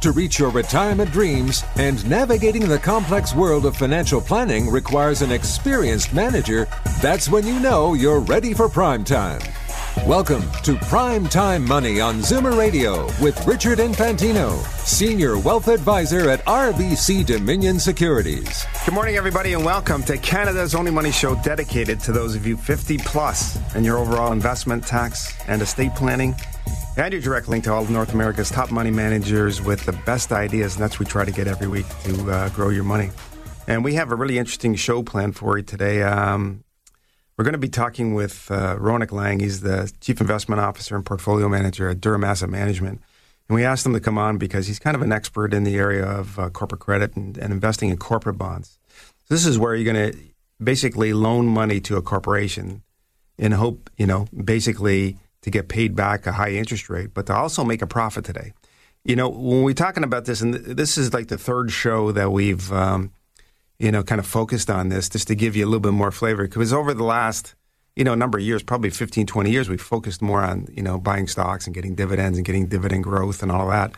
to reach your retirement dreams and navigating the complex world of financial planning requires an experienced manager, that's when you know you're ready for prime time. Welcome to Prime Time Money on Zoomer Radio with Richard Infantino, Senior Wealth Advisor at RBC Dominion Securities. Good morning, everybody, and welcome to Canada's only money show dedicated to those of you 50 plus in your overall investment, tax, and estate planning and your direct link to all of North America's top money managers with the best ideas. And that's what we try to get every week to uh, grow your money. And we have a really interesting show planned for you today. Um, we're going to be talking with uh, Rounak Langhe. He's the Chief Investment Officer and Portfolio Manager at Durham Asset Management. And we asked him to come on because he's kind of an expert in the area of uh, corporate credit and, and, investing in corporate bonds. So this is where you're going to basically loan money to a corporation in hope, you know, basically to get paid back a high interest rate, but to also make a profit today. You know, when we're talking about this, and this is like the third show that we've, um, you know, kind of focused on this, just to give you a little bit more flavor. Because over the last, you know, number of years, probably 15, 20 years, we've focused more on, you know, buying stocks and getting dividends and getting dividend growth and all that.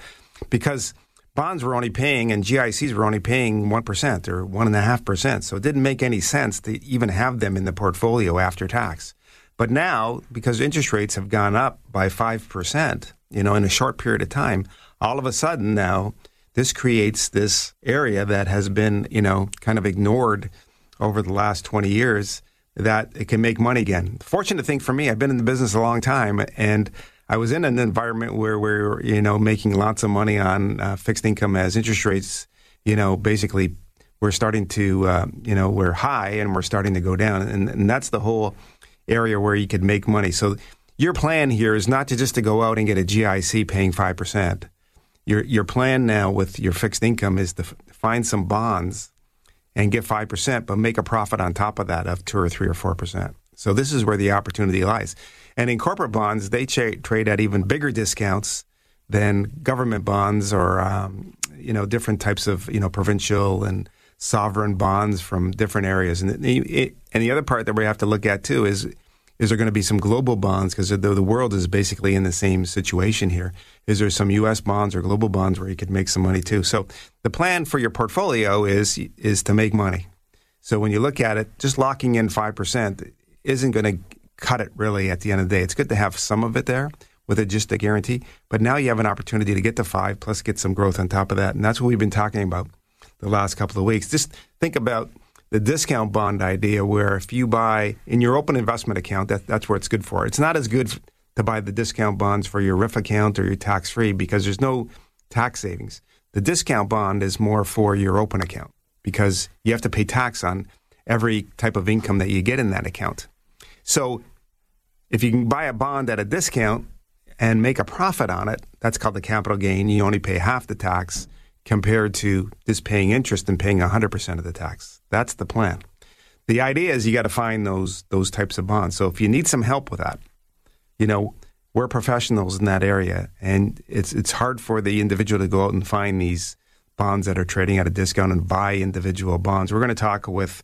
Because bonds were only paying and GICs were only paying 1% or 1.5%. So it didn't make any sense to even have them in the portfolio after tax. But now, because interest rates have gone up by 5%, you know, in a short period of time, all of a sudden now this creates this area that has been, you know, kind of ignored over the last 20 years that it can make money again. Fortunate thing for me, I've been in the business a long time and I was in an environment where we're, you know, making lots of money on uh, fixed income as interest rates, you know, basically we're starting to, uh, you know, we're high and we're starting to go down. And, and that's the whole area where you could make money. So your plan here is not to just to go out and get a GIC paying 5%. Your, your plan now with your fixed income is to f- find some bonds and get 5%, but make a profit on top of that of 2 or 3 or 4%. So this is where the opportunity lies. And in corporate bonds, they tra- trade at even bigger discounts than government bonds or, um, you know, different types of, you know, provincial and sovereign bonds from different areas. And the, and the other part that we have to look at too is is there going to be some global bonds because the, the world is basically in the same situation here. Is there some U.S. bonds or global bonds where you could make some money too? So the plan for your portfolio is is to make money. So when you look at it, just locking in five percent isn't going to cut it really. At the end of the day, it's good to have some of it there with it just a guarantee. But now you have an opportunity to get to five plus get some growth on top of that, and that's what we've been talking about the last couple of weeks. Just think about the discount bond idea, where if you buy in your open investment account, that, that's where it's good for. It's not as good to buy the discount bonds for your RRIF account or your tax free because there's no tax savings. The discount bond is more for your open account because you have to pay tax on every type of income that you get in that account. So if you can buy a bond at a discount and make a profit on it, that's called the capital gain. You only pay half the tax compared to just paying interest and paying 100% of the tax. That's the plan. The idea is you got to find those those types of bonds. So if you need some help with that, you know, we're professionals in that area and it's it's hard for the individual to go out and find these bonds that are trading at a discount and buy individual bonds. We're going to talk with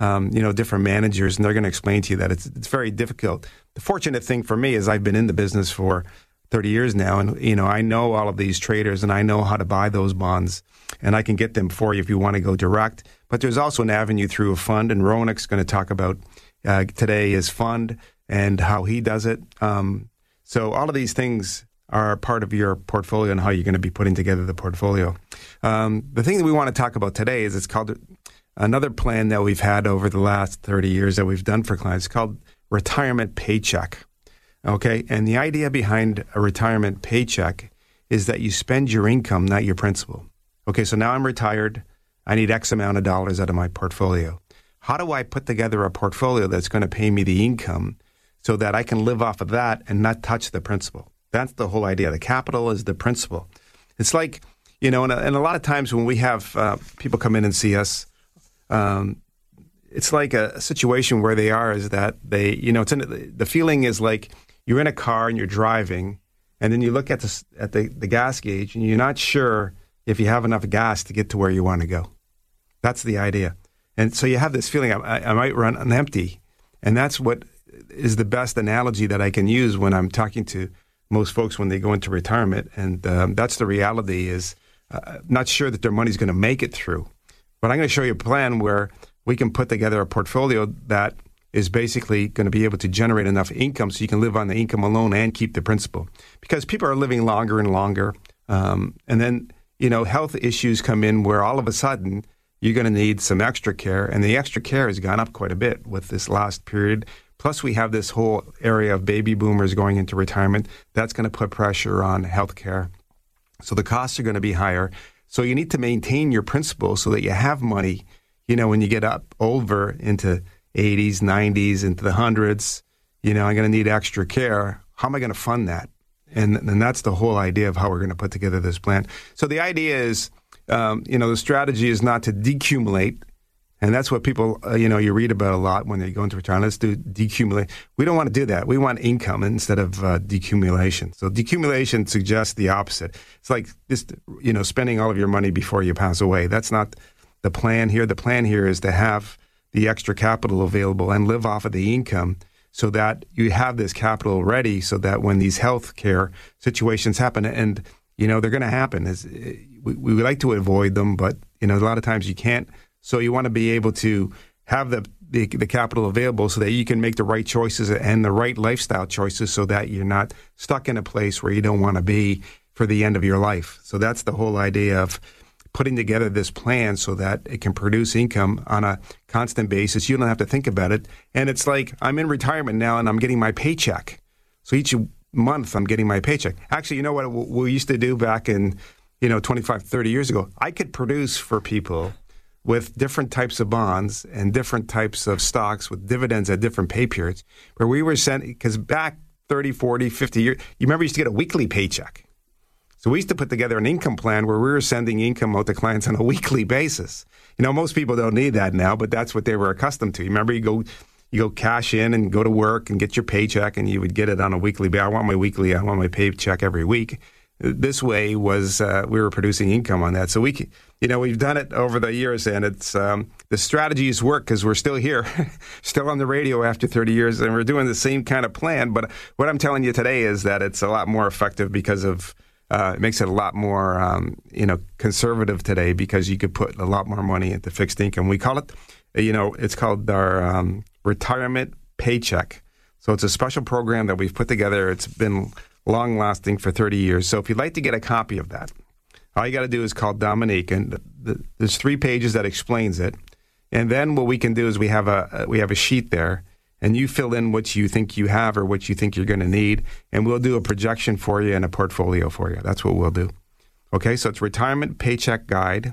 um, you know different managers and they're going to explain to you that it's it's very difficult. The fortunate thing for me is I've been in the business for 30 years now. And, you know, I know all of these traders and I know how to buy those bonds and I can get them for you if you want to go direct. But there's also an avenue through a fund. And Rounak's going to talk about uh, today his fund and how he does it. Um, so all of these things are part of your portfolio and how you're going to be putting together the portfolio. Um, the thing that we want to talk about today is it's called another plan that we've had over the last 30 years that we've done for clients called retirement paycheck. Okay. And the idea behind a retirement paycheck is that you spend your income, not your principal. Okay. So now I'm retired. I need X amount of dollars out of my portfolio. How do I put together a portfolio that's going to pay me the income so that I can live off of that and not touch the principal? That's the whole idea. The capital is the principal. It's like, you know, and a, and a lot of times when we have uh, people come in and see us, um, it's like a, situation where they are is that they, you know, it's the feeling is like you're in a car and you're driving, and then you look at the at the, the gas gauge and you're not sure if you have enough gas to get to where you want to go. That's the idea, and so you have this feeling I, I might run on empty, and that's what is the best analogy that I can use when I'm talking to most folks when they go into retirement, and um, that's the reality is uh, not sure that their money's going to make it through. But I'm going to show you a plan where we can put together a portfolio that is basically going to be able to generate enough income so you can live on the income alone and keep the principal. Because people are living longer and longer. Um, and then, you know, health issues come in where all of a sudden you're going to need some extra care. And the extra care has gone up quite a bit with this last period. Plus, we have this whole area of baby boomers going into retirement. That's going to put pressure on health care. So the costs are going to be higher. So you need to maintain your principal so that you have money, you know, when you get up over into 80s, 90s, into the hundreds, you know, I'm going to need extra care. How am I going to fund that? And, and that's the whole idea of how we're going to put together this plan. So the idea is, um, you know, the strategy is not to decumulate and that's what people, uh, you know, you read about a lot when they go into retirement. Let's do decumulate. We don't want to do that. We want income instead of uh, decumulation. So decumulation suggests the opposite. It's like just, you know, spending all of your money before you pass away. That's not the plan here. The plan here is to have the extra capital available and live off of the income so that you have this capital ready so that when these health care situations happen, and, you know, they're going to happen. Is eh, we, we like to avoid them, but, you know, a lot of times you can't so you want to be able to have the, the, the capital available so that you can make the right choices and the right lifestyle choices so that you're not stuck in a place where you don't want to be for the end of your life. So that's the whole idea of putting together this plan so that it can produce income on a constant basis. You don't have to think about it. And it's like I'm in retirement now and I'm getting my paycheck. So each month I'm getting my paycheck. Actually, you know what we used to do back in, you know, 25, 30 years ago? I could produce for people with different types of bonds and different types of stocks with dividends at different pay periods, where we were sent, because back 30, 40, 50 years, you remember you used to get a weekly paycheck. So we used to put together an income plan where we were sending income out to clients on a weekly basis. You know, most people don't need that now, but that's what they were accustomed to. You remember you go you go cash in and go to work and get your paycheck and you would get it on a weekly basis. I want my weekly, I want my paycheck every week. This way was uh, we were producing income on that. So we you know, we've done it over the years, and it's um, the strategies work because we're still here, still on the radio after 30 years, and we're doing the same kind of plan. But what I'm telling you today is that it's a lot more effective because of uh, it makes it a lot more um, you know conservative today because you could put a lot more money into fixed income. We call it, you know, it's called our um, retirement paycheck. So it's a special program that we've put together. It's been long lasting for 30 years. So if you'd like to get a copy of that, all you got to do is call Dominique, and the, the, there's three pages that explains it. And then what we can do is we have a we have a sheet there, and you fill in what you think you have or what you think you're going to need, and we'll do a projection for you and a portfolio for you. That's what we'll do. Okay, so it's retirement paycheck guide.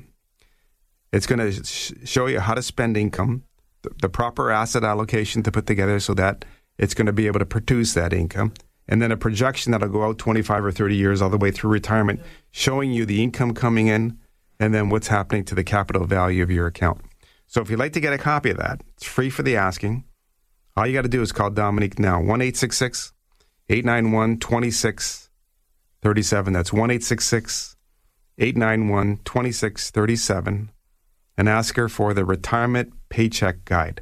It's going to sh- show you how to spend income, the, the proper asset allocation to put together so that it's going to be able to produce that income and then a projection that'll go out 25 or 30 years all the way through retirement, showing you the income coming in and then what's happening to the capital value of your account. So if you'd like to get a copy of that, it's free for the asking. All you got to do is call Dominique now, 1 891 2637. That's 1 891 2637 and ask her for the retirement paycheck guide.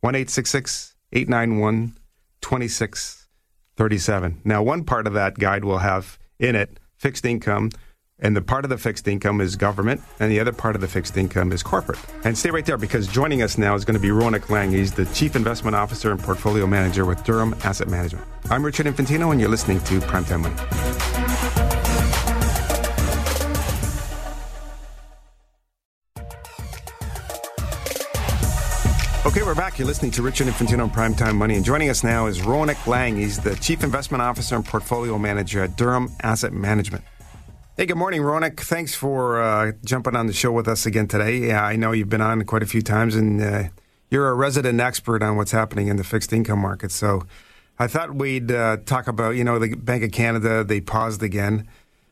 1 891 2637. Now, one part of that guide will have in it fixed income, and the part of the fixed income is government, and the other part of the fixed income is corporate. And stay right there because joining us now is going to be Rounak Langhe. He's the Chief Investment Officer and Portfolio Manager with Durham Asset Management. I'm Richard Infantino, and you're listening to Primetime Money. Okay, we're back. You're listening to Richard Infantino on Primetime Money. And joining us now is Rounak Langhe. He's the Chief Investment Officer and Portfolio Manager at Durham Asset Management. Hey, good morning, Rounak. Thanks for uh, jumping on the show with us again today. Yeah, I know you've been on quite a few times, and uh, you're a resident expert on what's happening in the fixed income market. So I thought we'd uh, talk about, you know, the Bank of Canada, they paused again.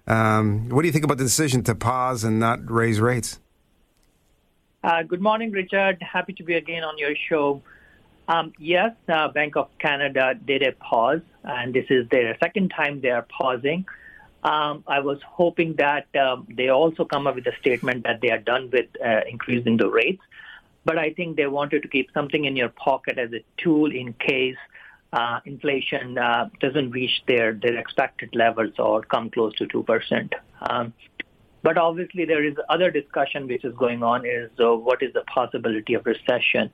Um, what do you think about the decision to pause and not raise rates? Uh, good morning, Richard. Happy to be again on your show. Um, yes, uh, Bank of Canada did a pause, and this is their second time they are pausing. Um, I was hoping that um, they also come up with a statement that they are done with uh, increasing the rates, but I think they wanted to keep something in your pocket as a tool in case uh, inflation uh, doesn't reach their, their expected levels or come close to 2%. Um, but obviously, there is other discussion which is going on is uh, what is the possibility of recession.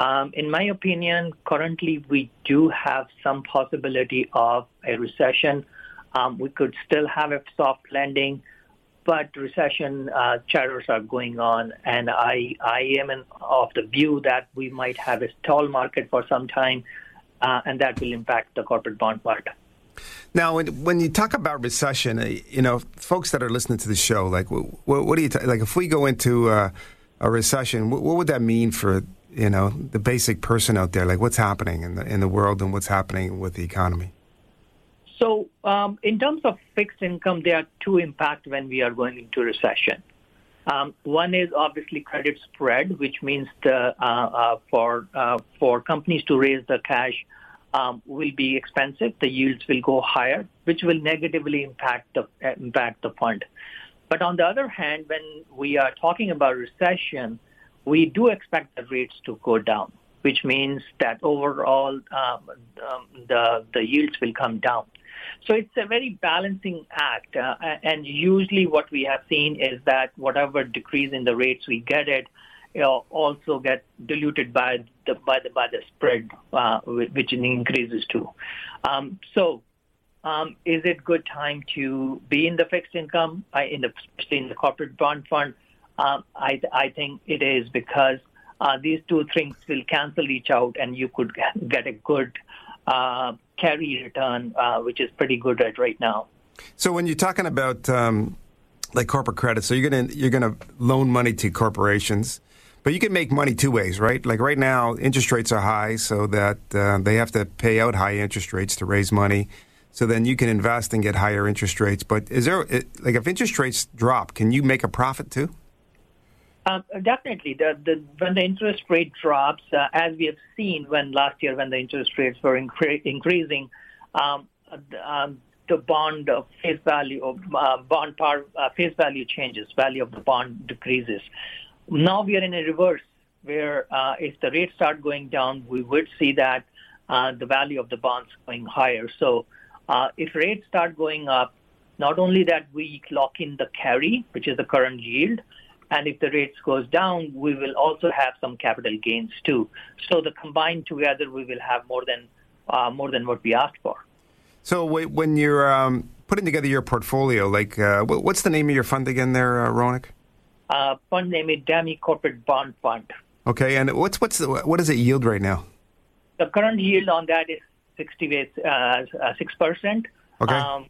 Um, in my opinion, currently we do have some possibility of a recession. Um, we could still have a soft landing, but recession uh, chatters are going on, and I I am in, of the view that we might have a stall market for some time, uh, and that will impact the corporate bond market. Now, when, when you talk about recession, uh, you know, folks that are listening to the show, like, what, what do you like? If we go into uh, a recession, what, what, would that mean for you know the basic person out there? Like, what's happening in the in the world and what's happening with the economy? So, um, in terms of fixed income, there are two impacts when we are going into recession. Um, one is obviously credit spread, which means the, uh, uh, for uh, for companies to raise the cash um, will be expensive. The yields will go higher, which will negatively impact the impact the fund. But on the other hand, when we are talking about recession, we do expect the rates to go down, which means that overall um, um, the the yields will come down. So it's a very balancing act, uh, and usually what we have seen is that whatever decrease in the rates we get it, also get diluted by the by the by the spread, uh, which increases too. Um, so, um, is it good time to be in the fixed income, uh, in the in the corporate bond fund? Um, I I think it is because uh, these two things will cancel each out, and you could get a good uh, carry return, uh, which is pretty good right, right now. So when you're talking about um, like corporate credit, so you're gonna you're gonna loan money to corporations. But you can make money two ways, right? Like right now, interest rates are high, so that uh, they have to pay out high interest rates to raise money. So then you can invest and get higher interest rates. But is there like if interest rates drop, can you make a profit too? Um, definitely. The, the, when the interest rate drops, uh, as we have seen when last year when the interest rates were incre- increasing, um, um, the bond face value of uh, bond par uh, face value changes, value of the bond decreases. Now we are in a reverse where uh, if the rates start going down, we would see that uh, the value of the bonds going higher. So uh, if rates start going up, not only that we lock in the carry, which is the current yield, and if the rates goes down, we will also have some capital gains too. So the combined together, we will have more than uh, more than what we asked for. So when you're um, putting together your portfolio, like uh, what's the name of your fund again, there, uh, Rounak? Uh, fund name is DAMI Corporate Bond Fund. Okay, and what's what's the, what does it yield right now? The current yield on that is sixty uh, six percent. Okay. Um,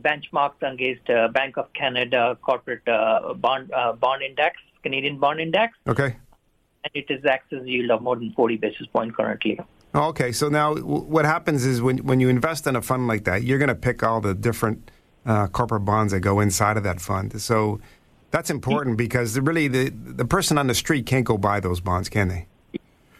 benchmarked against uh, Bank of Canada corporate uh, bond uh, bond index, Canadian bond index. Okay. And it is excess yield of more than 40 basis point currently. Okay, so now what happens is when when you invest in a fund like that, you're going to pick all the different uh, corporate bonds that go inside of that fund. So that's important because really the the person on the street can't go buy those bonds, can they?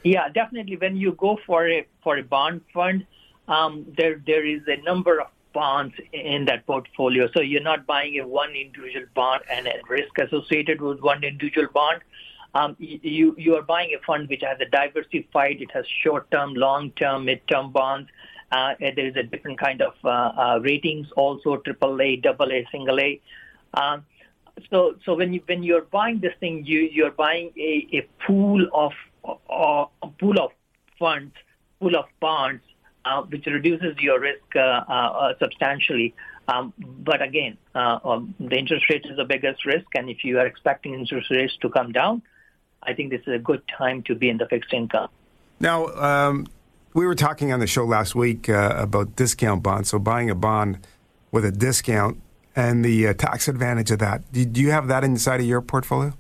Yeah, definitely. When you go for a for a bond fund, um, there there is a number of bonds in that portfolio. So you're not buying a one individual bond and a risk associated with one individual bond. Um, you you are buying a fund which has a diversified. It has short-term, long-term, mid-term bonds. Uh, there is a different kind of uh, uh, ratings, also AAA, AA, single A. Um, so so when you when you're buying this thing, you you're buying a, a pool of uh, a pool of funds, pool of bonds uh, which reduces your risk uh, uh, substantially. Um, but again, um, the interest rate is the biggest risk, and if you are expecting interest rates to come down, I think this is a good time to be in the fixed income. Now, um, we were talking on the show last week uh, about discount bonds. So buying a bond with a discount and the uh, tax advantage of that. Do, you have that inside of your portfolio?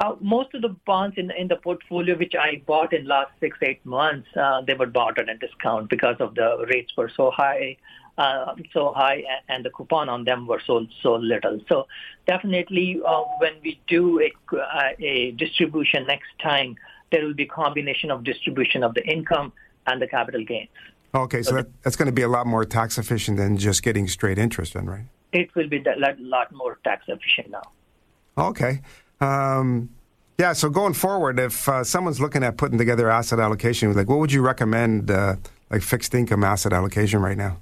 Uh, most of the bonds in in the portfolio which I bought in last six eight months, uh, they were bought at a discount because of the rates were so high. uh, so high, and the coupon on them were so so little. So definitely, uh, when we do a, a distribution next time, there will be a combination of distribution of the income and the capital gains. Okay, so, so that, that's going to be a lot more tax efficient than just getting straight interest, then, right? It will be a lot more tax efficient now. Okay. Um, yeah, so going forward, if uh, someone's looking at putting together asset allocation, like what would you recommend, uh, like fixed income asset allocation right now?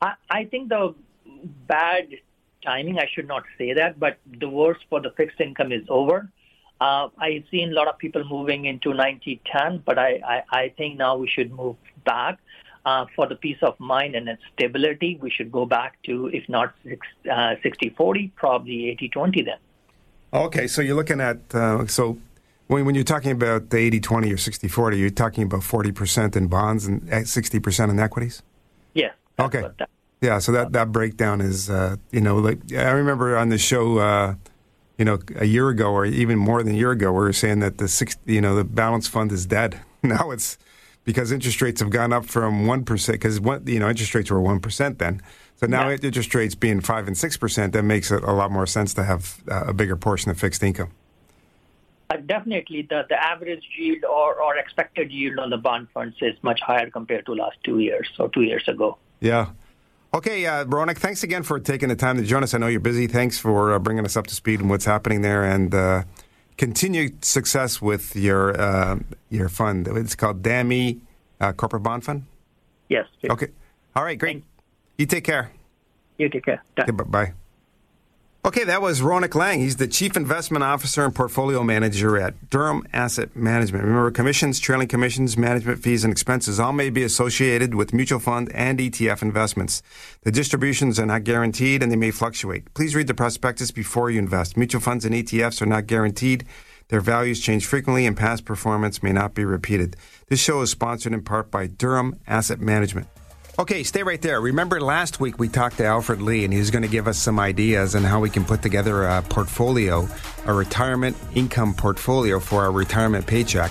I, I think the bad timing, I should not say that, but the worst for the fixed income is over. Uh, I've seen a lot of people moving into 90-10, but I, I, I think now we should move back. Uh, for the peace of mind and stability, we should go back to, if not 60 40, uh, probably 80 20 then. Okay, so you're looking at, uh, so when, when you're talking about the 80 20 or 60 40, you're talking about 40% in bonds and 60% uh, in equities? Yeah. Okay. Yeah, so that, that breakdown is, uh, you know, like I remember on the show, uh, you know, a year ago or even more than a year ago, we were saying that the six, you know, the balance fund is dead. Now it's because interest rates have gone up from 1%, because, you know, interest rates were 1% then. So now yeah. interest rates being 5 and 6%, that makes it a lot more sense to have uh, a bigger portion of fixed income. Uh, definitely, the, the average yield or, or expected yield on the bond funds is much higher compared to last two years or two years ago. Yeah. Okay, uh, Rounak, thanks again for taking the time to join us. I know you're busy. Thanks for uh, bringing us up to speed on what's happening there, and uh, continued success with your uh, your fund. It's called DAMI uh, Corporate Bond Fund. Yes. Okay. All right. Great. Thanks. You take care. You take care. Okay, bye. Okay, that was Rounak Langhe. He's the Chief Investment Officer and Portfolio Manager at Durham Asset Management. Remember, commissions, trailing commissions, management fees, and expenses all may be associated with mutual fund and ETF investments. The distributions are not guaranteed and they may fluctuate. Please read the prospectus before you invest. Mutual funds and ETFs are not guaranteed. Their values change frequently and past performance may not be repeated. This show is sponsored in part by Durham Asset Management. Okay, stay right there. Remember last week we talked to Alfred Lee and he was going to give us some ideas on how we can put together a portfolio, a retirement income portfolio for our retirement paycheck.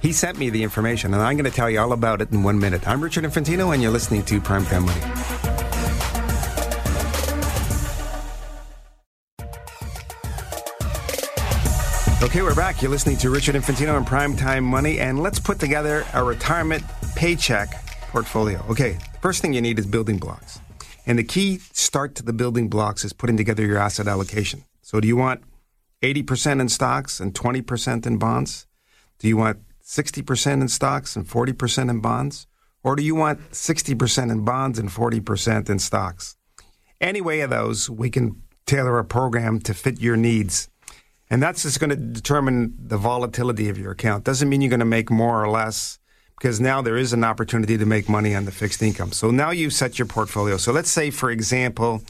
He sent me the information and I'm going to tell you all about it in one minute. I'm Richard Infantino and you're listening to Primetime Money. Okay, we're back. You're listening to Richard Infantino and Primetime Money, and let's put together a retirement paycheck portfolio. Okay, first thing you need is building blocks. And the key start to the building blocks is putting together your asset allocation. So, do you want 80% in stocks and 20% in bonds? Do you want 60% in stocks and 40% in bonds? Or do you want 60% in bonds and 40% in stocks? Any way of those, we can tailor a program to fit your needs. And that's just going to determine the volatility of your account. Doesn't mean you're going to make more or less because now there is an opportunity to make money on the fixed income. So now you've set your portfolio. So let's say, for example,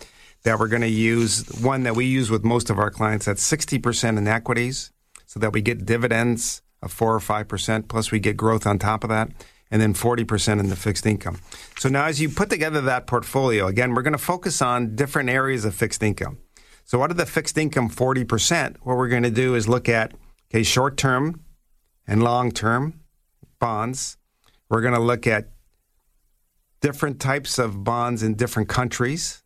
that we're going to use one that we use with most of our clients that's 60% in equities so that we get dividends of 4 or 5%, plus we get growth on top of that, and then 40% in the fixed income. So now as you put together that portfolio, again, we're going to focus on different areas of fixed income. So out of the fixed income 40%, what we're going to do is look at okay, short term and long term bonds. We're going to look at different types of bonds in different countries.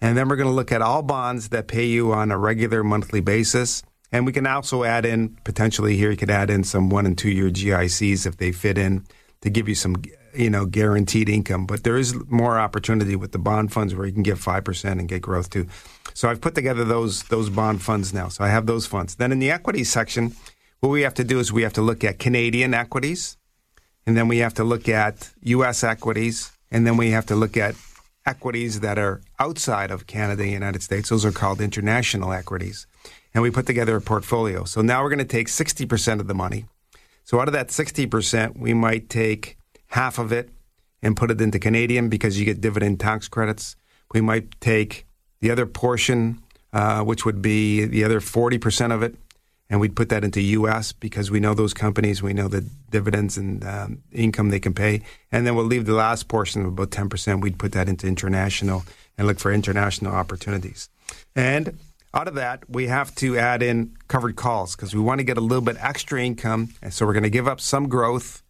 And then we're going to look at all bonds that pay you on a regular monthly basis. And we can also add in, potentially here, you could add in some one and two year GICs if they fit in to give you some, you know, guaranteed income. But there is more opportunity with the bond funds where you can get 5% and get growth too. So I've put together those, those bond funds now. So I have those funds. Then in the equity section, what we have to do is we have to look at Canadian equities, and then we have to look at U.S. equities, and then we have to look at equities that are outside of Canada and the United States. Those are called international equities. And we put together a portfolio. So now we're going to take 60% of the money. So out of that 60%, we might take half of it and put it into Canadian because you get dividend tax credits. We might take the other portion, uh, which would be the other 40% of it, and we'd put that into U.S. because we know those companies, we know the dividends and um, income they can pay, and then we'll leave the last portion of about ten percent. We'd put that into international and look for international opportunities. And out of that, we have to add in covered calls because we want to get a little bit extra income, and so we're going to give up some growth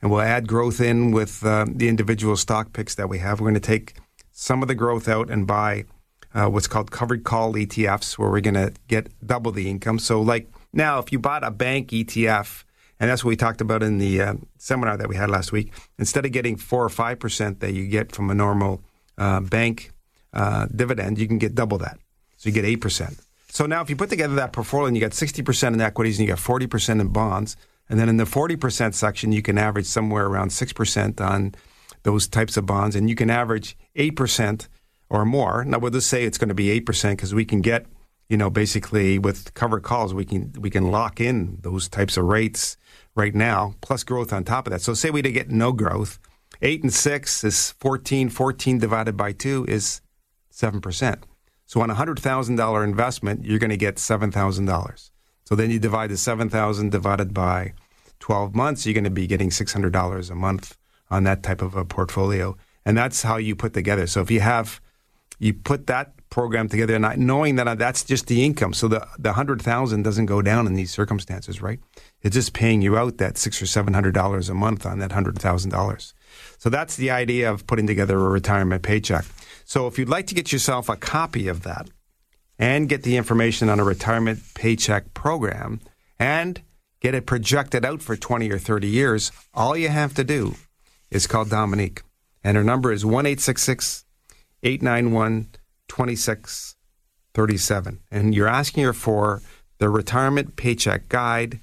and we'll add growth in with uh, the individual stock picks that we have. We're going to take some of the growth out and buy uh, what's called covered call ETFs, where we're going to get double the income. So, like now, if you bought a bank ETF, and that's what we talked about in the uh, seminar that we had last week, instead of getting four or five percent that you get from a normal uh, bank uh, dividend, you can get double that. So you get eight percent. So now, if you put together that portfolio and you got sixty percent in equities and you got forty percent in bonds, and then in the forty percent section, you can average somewhere around six percent on those types of bonds, and you can average eight percent or more. Now we'll just say it's going to be eight percent because we can get, you know, basically with covered calls, we can we can lock in those types of rates right now, plus growth on top of that. So say we to get no growth, eight and six is 14. 14 divided by two is seven percent. So on a hundred thousand dollar investment, you're going to get seven thousand dollars. So then you divide the seven thousand divided by twelve months, you're going to be getting six hundred dollars a month on that type of a portfolio, and that's how you put together. So if you have you put that program together, not knowing that uh, that's just the income. So the the hundred thousand doesn't go down in these circumstances, right? It's just paying you out that six or seven hundred dollars a month on that hundred thousand dollars. So that's the idea of putting together a retirement paycheck. So if you'd like to get yourself a copy of that and get the information on a retirement paycheck program and get it projected out for 20 or 30 years, all you have to do is call Dominique. And her number is 1 891 2637. And you're asking her for the retirement paycheck guide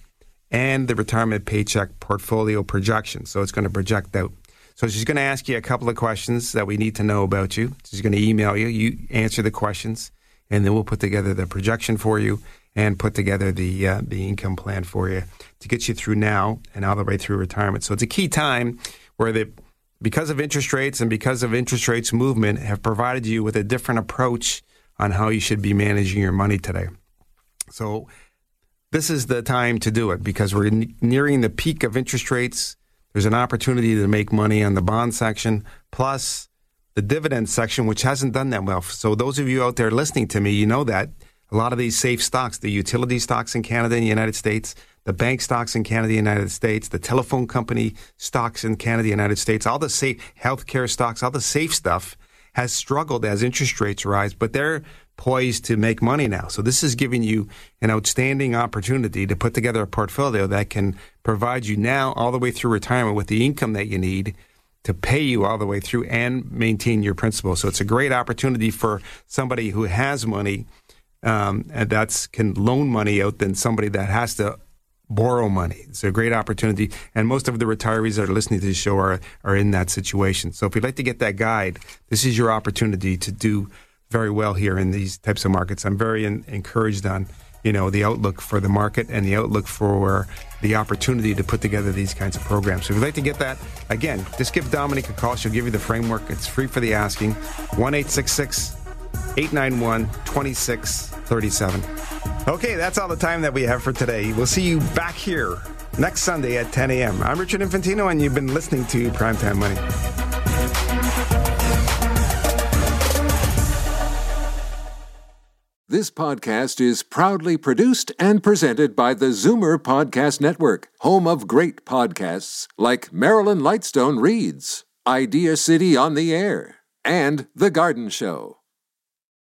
and the retirement paycheck portfolio projection. So it's going to project out. So she's going to ask you a couple of questions that we need to know about you. She's going to email you. You answer the questions, and then we'll put together the projection for you and put together the uh, the income plan for you to get you through now and all the way through retirement. So it's a key time where the because of interest rates and because of interest rates movement, have provided you with a different approach on how you should be managing your money today. So, this is the time to do it because we're nearing the peak of interest rates. There's an opportunity to make money on the bond section, plus the dividend section, which hasn't done that well. So, those of you out there listening to me, you know that a lot of these safe stocks, the utility stocks in Canada and the United States, the bank stocks in Canada, the United States, the telephone company stocks in Canada, the United States, all the safe healthcare stocks, all the safe stuff has struggled as interest rates rise, but they're poised to make money now. So this is giving you an outstanding opportunity to put together a portfolio that can provide you now all the way through retirement with the income that you need to pay you all the way through and maintain your principal. So it's a great opportunity for somebody who has money um, and that's can loan money out than somebody that has to borrow money. It's a great opportunity. And most of the retirees that are listening to the show are, are in that situation. So if you'd like to get that guide, this is your opportunity to do very well here in these types of markets. I'm very in, encouraged on, you know, the outlook for the market and the outlook for the opportunity to put together these kinds of programs. So if you'd like to get that, again, just give Dominique a call. She'll give you the framework. It's free for the asking. 1 891 2637. Okay, that's all the time that we have for today. We'll see you back here next Sunday at 10 a.m. I'm Richard Infantino, and you've been listening to Primetime Money. This podcast is proudly produced and presented by the Zoomer Podcast Network, home of great podcasts like Marilyn Lightstone Reads, Idea City on the Air, and The Garden Show.